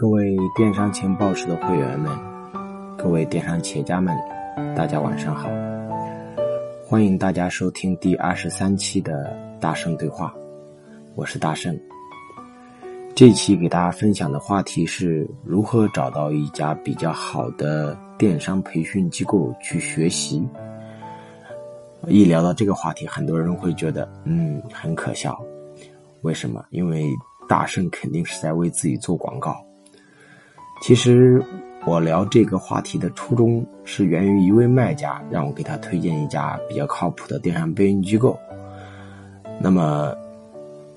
各位电商情报室的会员们，各位电商企业家们，大家晚上好！欢迎大家收听第二十三期的大圣对话，我是大圣。这期给大家分享的话题是如何找到一家比较好的电商培训机构去学习。一聊到这个话题，很多人会觉得，嗯，很可笑。为什么？因为大圣肯定是在为自己做广告。其实我聊这个话题的初衷是源于一位卖家让我给他推荐一家比较靠谱的电商培训机构。那么，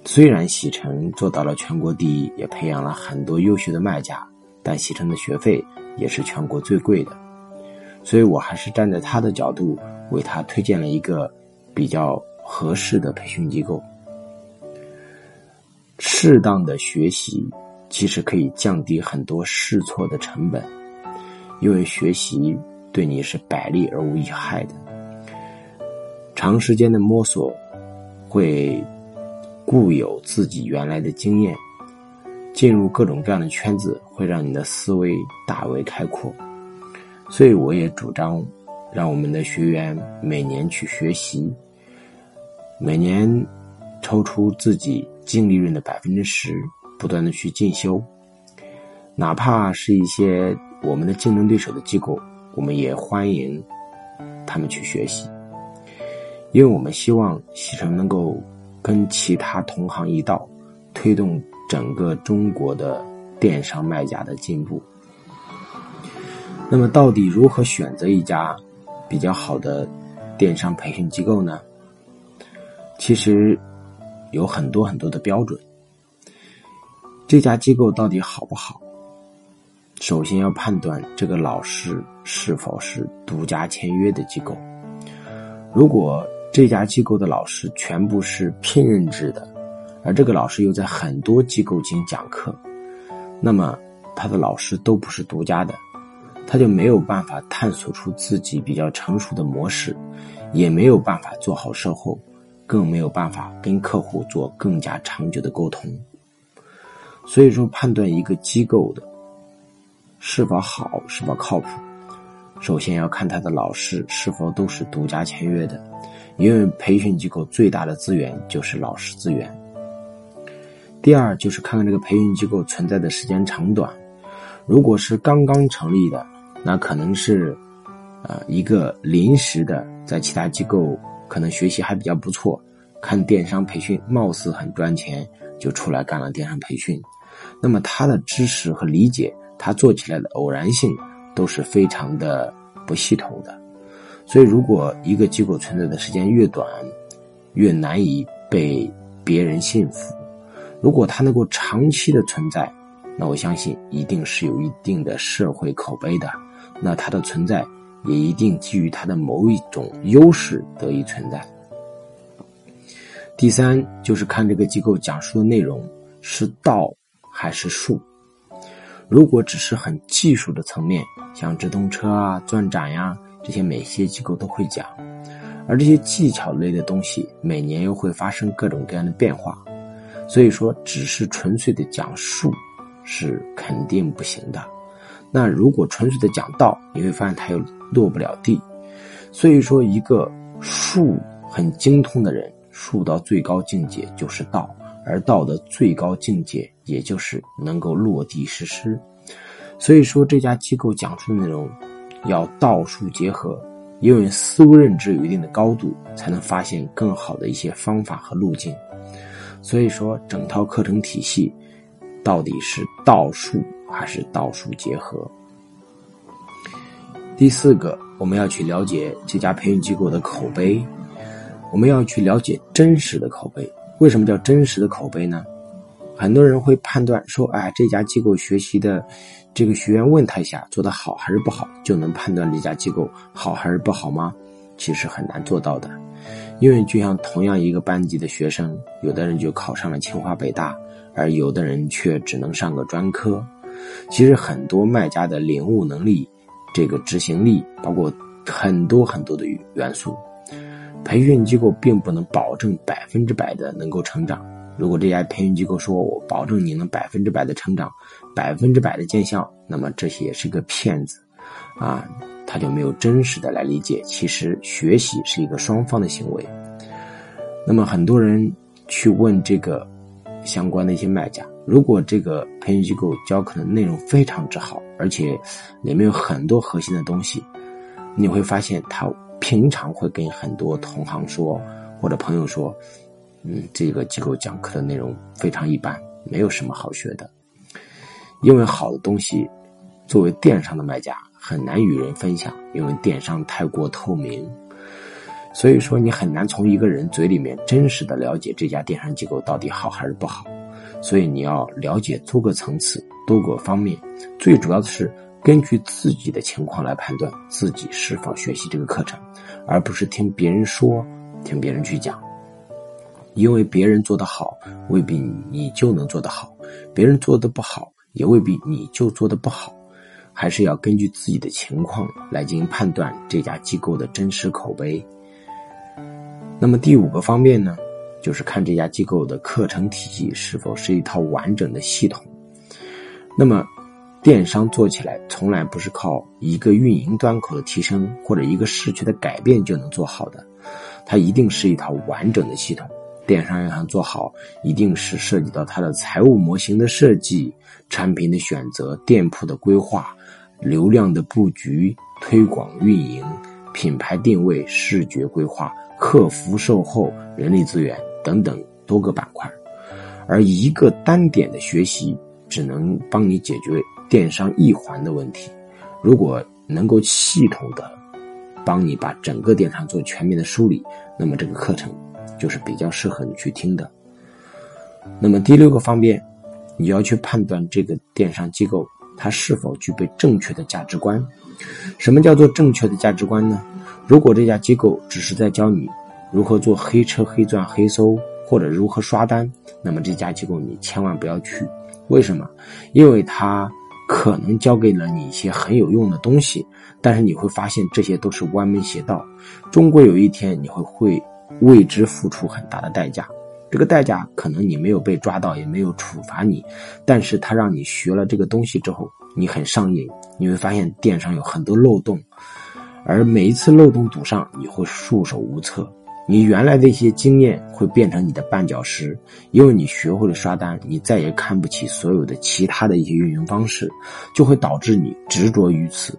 虽然喜成做到了全国第一，也培养了很多优秀的卖家，但喜成的学费也是全国最贵的。所以我还是站在他的角度。为他推荐了一个比较合适的培训机构。适当的学习其实可以降低很多试错的成本，因为学习对你是百利而无一害的。长时间的摸索会固有自己原来的经验，进入各种各样的圈子会让你的思维大为开阔。所以我也主张。让我们的学员每年去学习，每年抽出自己净利润的百分之十，不断的去进修，哪怕是一些我们的竞争对手的机构，我们也欢迎他们去学习，因为我们希望西城能够跟其他同行一道，推动整个中国的电商卖家的进步。那么，到底如何选择一家？比较好的电商培训机构呢，其实有很多很多的标准。这家机构到底好不好？首先要判断这个老师是否是独家签约的机构。如果这家机构的老师全部是聘任制的，而这个老师又在很多机构进行讲课，那么他的老师都不是独家的。他就没有办法探索出自己比较成熟的模式，也没有办法做好售后，更没有办法跟客户做更加长久的沟通。所以说，判断一个机构的是否好、是否靠谱，首先要看他的老师是否都是独家签约的，因为培训机构最大的资源就是老师资源。第二就是看看这个培训机构存在的时间长短，如果是刚刚成立的。那可能是，呃，一个临时的，在其他机构可能学习还比较不错，看电商培训貌似很赚钱，就出来干了电商培训。那么他的知识和理解，他做起来的偶然性都是非常的不系统的。所以，如果一个机构存在的时间越短，越难以被别人信服。如果它能够长期的存在，那我相信一定是有一定的社会口碑的。那它的存在也一定基于它的某一种优势得以存在。第三就是看这个机构讲述的内容是道还是术。如果只是很技术的层面，像直通车啊、钻展呀这些，每些机构都会讲，而这些技巧类的东西每年又会发生各种各样的变化，所以说只是纯粹的讲术是肯定不行的。那如果纯粹的讲道，你会发现他又落不了地。所以说，一个术很精通的人，术到最高境界就是道，而道的最高境界也就是能够落地实施。所以说，这家机构讲述的内容要道术结合，因为思维认知有一定的高度，才能发现更好的一些方法和路径。所以说，整套课程体系到底是道术。还是道术结合。第四个，我们要去了解这家培训机构的口碑，我们要去了解真实的口碑。为什么叫真实的口碑呢？很多人会判断说，哎，这家机构学习的这个学员问他一下，做的好还是不好，就能判断这家机构好还是不好吗？其实很难做到的，因为就像同样一个班级的学生，有的人就考上了清华北大，而有的人却只能上个专科。其实很多卖家的领悟能力、这个执行力，包括很多很多的元素，培训机构并不能保证百分之百的能够成长，如果这家培训机构说我保证你能百分之百的成长，百分之百的见效，那么这些也是个骗子，啊，他就没有真实的来理解，其实学习是一个双方的行为。那么很多人去问这个相关的一些卖家，如果这个培训机构教课的内容非常之好，而且里面有很多核心的东西，你会发现他平常会跟很多同行说或者朋友说。嗯，这个机构讲课的内容非常一般，没有什么好学的。因为好的东西，作为电商的卖家很难与人分享，因为电商太过透明，所以说你很难从一个人嘴里面真实的了解这家电商机构到底好还是不好。所以你要了解多个层次、多个方面，最主要的是根据自己的情况来判断自己是否学习这个课程，而不是听别人说、听别人去讲。因为别人做得好，未必你就能做得好；别人做的不好，也未必你就做的不好。还是要根据自己的情况来进行判断这家机构的真实口碑。那么第五个方面呢，就是看这家机构的课程体系是否是一套完整的系统。那么，电商做起来从来不是靠一个运营端口的提升或者一个视觉的改变就能做好的，它一定是一套完整的系统。电商要想做好，一定是涉及到它的财务模型的设计、产品的选择、店铺的规划、流量的布局、推广运营、品牌定位、视觉规划、客服售后、人力资源等等多个板块。而一个单点的学习，只能帮你解决电商一环的问题。如果能够系统的帮你把整个电商做全面的梳理，那么这个课程。就是比较适合你去听的。那么第六个方面，你要去判断这个电商机构它是否具备正确的价值观。什么叫做正确的价值观呢？如果这家机构只是在教你如何做黑车、黑钻、黑搜，或者如何刷单，那么这家机构你千万不要去。为什么？因为它可能教给了你一些很有用的东西，但是你会发现这些都是歪门邪道，终归有一天你会会。为之付出很大的代价，这个代价可能你没有被抓到，也没有处罚你，但是他让你学了这个东西之后，你很上瘾，你会发现电商有很多漏洞，而每一次漏洞堵上，你会束手无策，你原来的一些经验会变成你的绊脚石，因为你学会了刷单，你再也看不起所有的其他的一些运营方式，就会导致你执着于此，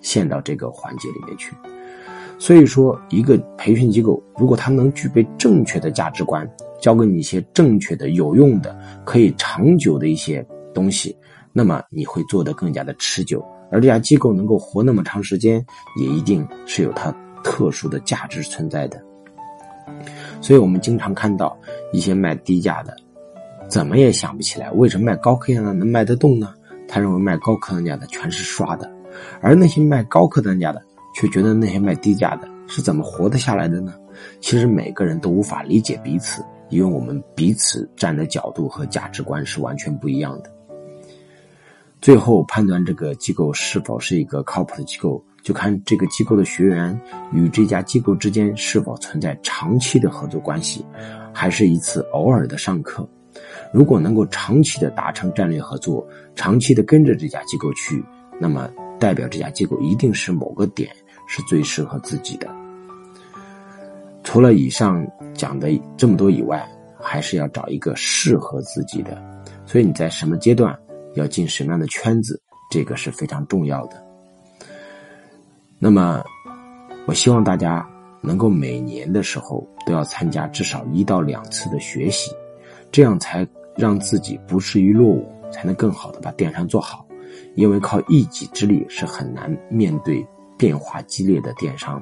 陷到这个环节里面去。所以说，一个培训机构如果它能具备正确的价值观，教给你一些正确的、有用的、可以长久的一些东西，那么你会做得更加的持久。而这家机构能够活那么长时间，也一定是有它特殊的价值存在的。所以我们经常看到一些卖低价的，怎么也想不起来为什么卖高客单价的能卖得动呢？他认为卖高客单价的全是刷的，而那些卖高客单价的。却觉得那些卖低价的是怎么活得下来的呢？其实每个人都无法理解彼此，因为我们彼此站的角度和价值观是完全不一样的。最后判断这个机构是否是一个靠谱的机构，就看这个机构的学员与这家机构之间是否存在长期的合作关系，还是一次偶尔的上课。如果能够长期的达成战略合作，长期的跟着这家机构去，那么代表这家机构一定是某个点。是最适合自己的。除了以上讲的这么多以外，还是要找一个适合自己的。所以你在什么阶段要进什么样的圈子，这个是非常重要的。那么，我希望大家能够每年的时候都要参加至少一到两次的学习，这样才让自己不至于落伍，才能更好的把电商做好。因为靠一己之力是很难面对。变化激烈的电商，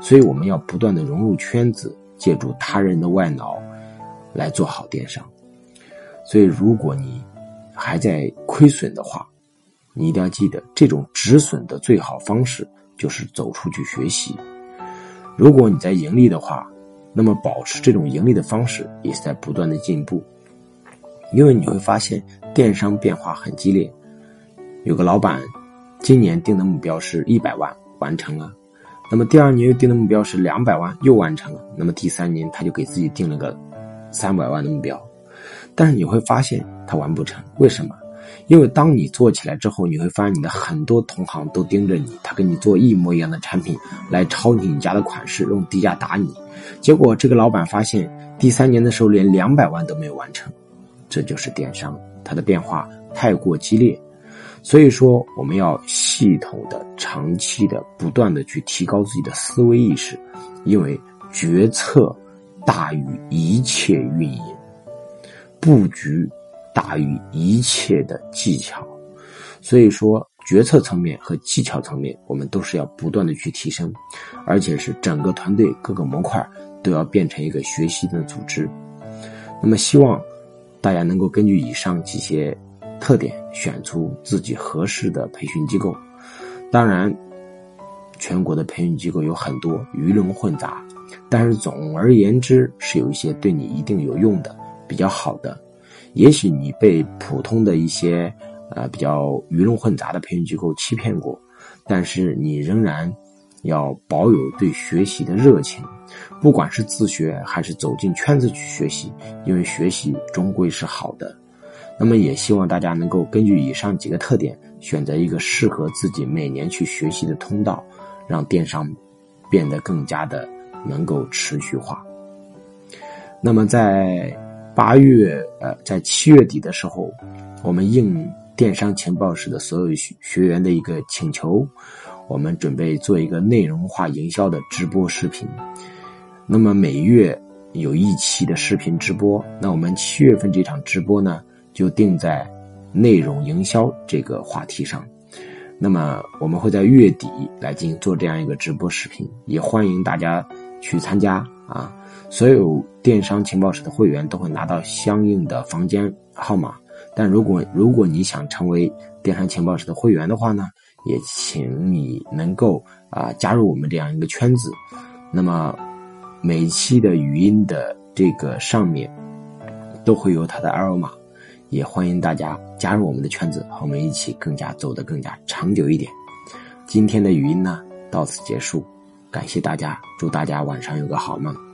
所以我们要不断的融入圈子，借助他人的外脑来做好电商。所以，如果你还在亏损的话，你一定要记得，这种止损的最好方式就是走出去学习。如果你在盈利的话，那么保持这种盈利的方式也是在不断的进步，因为你会发现电商变化很激烈，有个老板。今年定的目标是一百万，完成了。那么第二年又定的目标是两百万，又完成了。那么第三年他就给自己定了个三百万的目标，但是你会发现他完不成，为什么？因为当你做起来之后，你会发现你的很多同行都盯着你，他跟你做一模一样的产品来抄你家的款式，用低价打你。结果这个老板发现第三年的时候连两百万都没有完成，这就是电商，它的变化太过激烈。所以说，我们要系统的、长期的、不断的去提高自己的思维意识，因为决策大于一切运营，布局。大于一切的技巧，所以说决策层面和技巧层面，我们都是要不断的去提升，而且是整个团队各个模块都要变成一个学习的组织。那么，希望大家能够根据以上几些特点，选出自己合适的培训机构。当然，全国的培训机构有很多，鱼龙混杂，但是总而言之，是有一些对你一定有用的、比较好的。也许你被普通的一些呃比较鱼龙混杂的培训机构欺骗过，但是你仍然要保有对学习的热情，不管是自学还是走进圈子去学习，因为学习终归是好的。那么也希望大家能够根据以上几个特点，选择一个适合自己每年去学习的通道，让电商变得更加的能够持续化。那么在。八月，呃，在七月底的时候，我们应电商情报室的所有学学员的一个请求，我们准备做一个内容化营销的直播视频。那么每月有一期的视频直播，那我们七月份这场直播呢，就定在内容营销这个话题上。那么我们会在月底来进行做这样一个直播视频，也欢迎大家去参加啊。所有电商情报室的会员都会拿到相应的房间号码，但如果如果你想成为电商情报室的会员的话呢，也请你能够啊加入我们这样一个圈子。那么每期的语音的这个上面都会有它的二维码，也欢迎大家加入我们的圈子，和我们一起更加走得更加长久一点。今天的语音呢到此结束，感谢大家，祝大家晚上有个好梦。